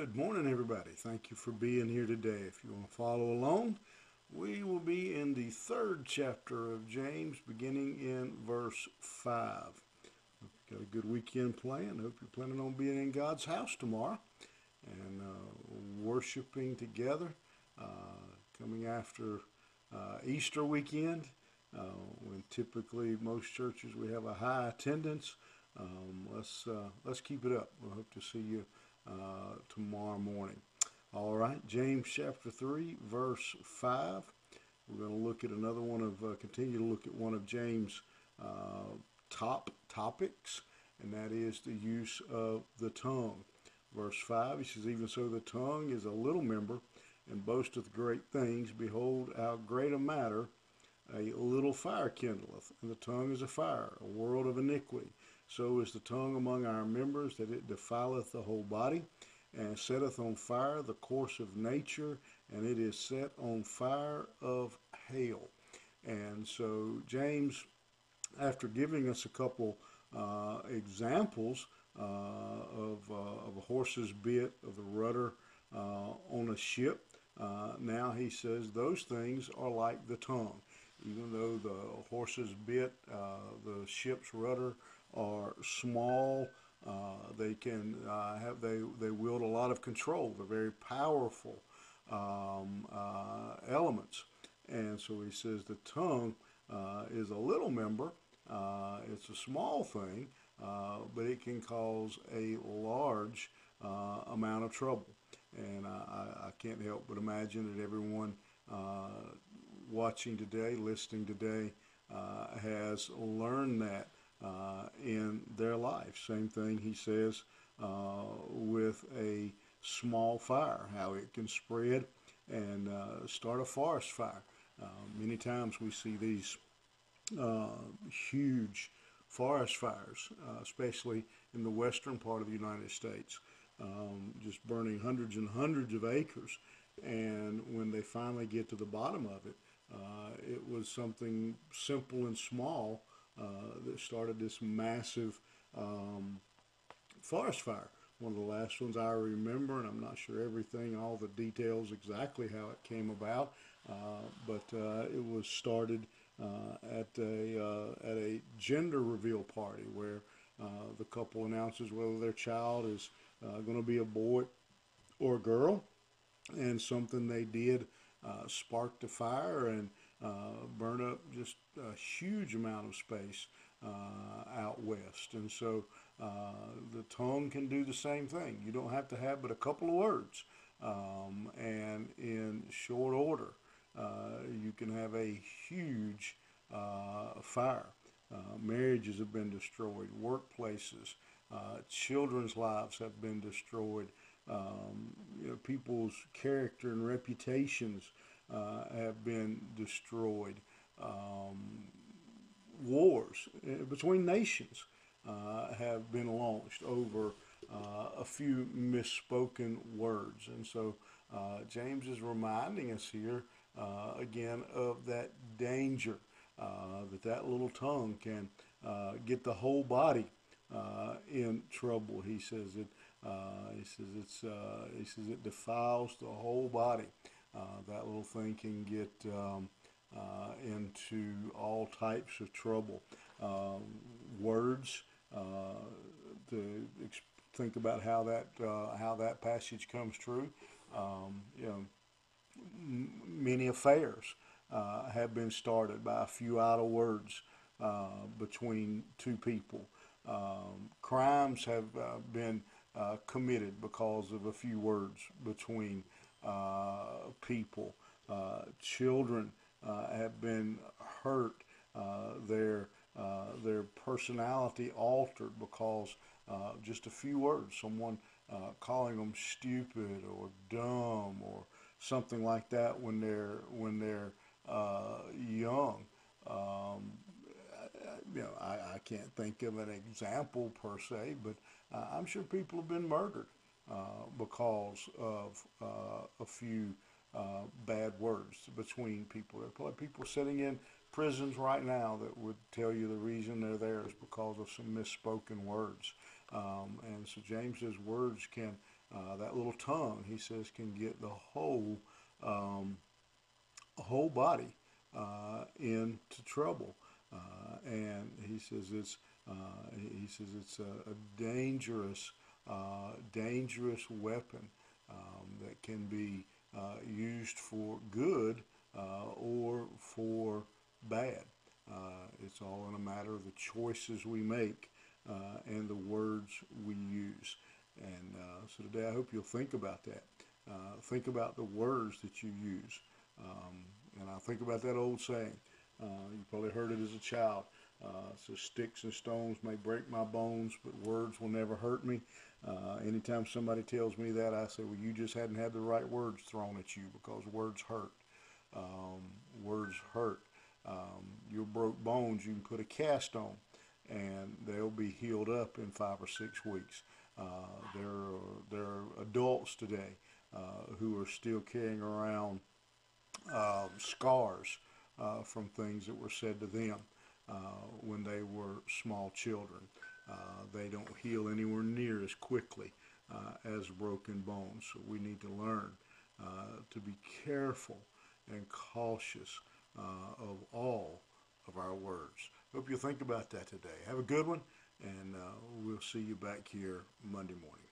Good morning, everybody. Thank you for being here today. If you want to follow along, we will be in the third chapter of James, beginning in verse 5. Got a good weekend planned. Hope you're planning on being in God's house tomorrow and uh, worshiping together. Uh, coming after uh, Easter weekend, uh, when typically most churches we have a high attendance. Um, let's uh, let's keep it up. We hope to see you uh, tomorrow morning. All right, James chapter 3, verse 5. We're going to look at another one of, uh, continue to look at one of James' uh, top topics, and that is the use of the tongue. Verse 5, he says, Even so, the tongue is a little member and boasteth great things. Behold, how great a matter a little fire kindleth, and the tongue is a fire, a world of iniquity. So is the tongue among our members, that it defileth the whole body, and setteth on fire the course of nature, and it is set on fire of hell. And so James, after giving us a couple uh, examples uh, of, uh, of a horse's bit, of the rudder uh, on a ship, uh, now he says those things are like the tongue. Even though the horse's bit, uh, the ship's rudder, are small. Uh, they can uh, have they they wield a lot of control. They're very powerful um, uh, elements, and so he says the tongue uh, is a little member. Uh, it's a small thing, uh, but it can cause a large amount of trouble. And I, I, can't help but imagine that everyone watching today, listening today, has learned that uh, in their life. Same thing he says uh, with a small fire, how it can spread and uh, start a forest fire. Uh, many times we see these uh, huge forest fires, uh, especially in the western part of the United States, um, just burning hundreds and hundreds of acres. And when they finally get to the bottom of it, it was something simple and small that started this massive um, forest fire. One of the last ones I remember, and I'm not sure everything, all the details exactly how it came about, uh, but uh, it was started uh, at a uh, at a gender reveal party where uh, the couple announces whether their child is going to be a boy or a girl, and something they did sparked a fire and uh, burn up just a huge amount of space uh, out west. And so uh, the tongue can do the same thing. You don't have to have but a couple of words. Um, and in short order, uh, you can have a huge uh, fire. Uh, marriages have been destroyed, workplaces, children's lives have been destroyed. Um, you know, people's character and reputations uh, have been destroyed. Um, wars uh, between nations uh, have been launched over uh, a few misspoken words. And so uh, James is reminding us here uh, again of that danger that that little tongue can get the whole body in trouble. He says it. he says it's. he says it defiles the whole body. Uh, that little thing can get um, uh, into all types of trouble. Um, words, uh, to think about how that how that passage comes true. Um, you know, many affairs uh, have been started by a few idle words uh, between two people. Um, crimes have uh, been committed because of a few words between uh, people. Uh, children uh, have been hurt, their, their personality altered because just a few words, someone calling them stupid or dumb or something like that when they're, when they're young. Um, you know, I, I, can't think of an example per se, but uh, I'm sure people have been murdered uh, because of uh, a few uh, bad words between people. There are people sitting in prisons right now that would tell you the reason they're there is because of some misspoken words. Um, and so James says words can uh, that little tongue, he says, can get the whole um, whole body uh, into trouble. Uh, and he says it's uh, he says it's a, a dangerous uh, dangerous weapon um, that can be uh, used for good or for bad. it's all in a matter of the choices we make and the words we use. And so today I hope you'll think about that. think about the words that you use. Um, and I think about that old saying. Uh, you probably heard it as a child. Uh, so sticks and stones may break my bones, but words will never hurt me. Uh, anytime somebody tells me that, I say, well, you just hadn't had the right words thrown at you because words hurt. Um, words hurt. Um, your broke bones, you can put a cast on, and they'll be healed up in five or six weeks. Uh, there, are, there are adults today uh, who are still carrying around uh, scars uh, from things that were said to them when they were small children. Uh, they don't heal anywhere near as quickly uh, as broken bones. So we need to learn to be careful and cautious of all of our words. Hope you'll think about that today. Have a good one, and we'll see you back here Monday morning.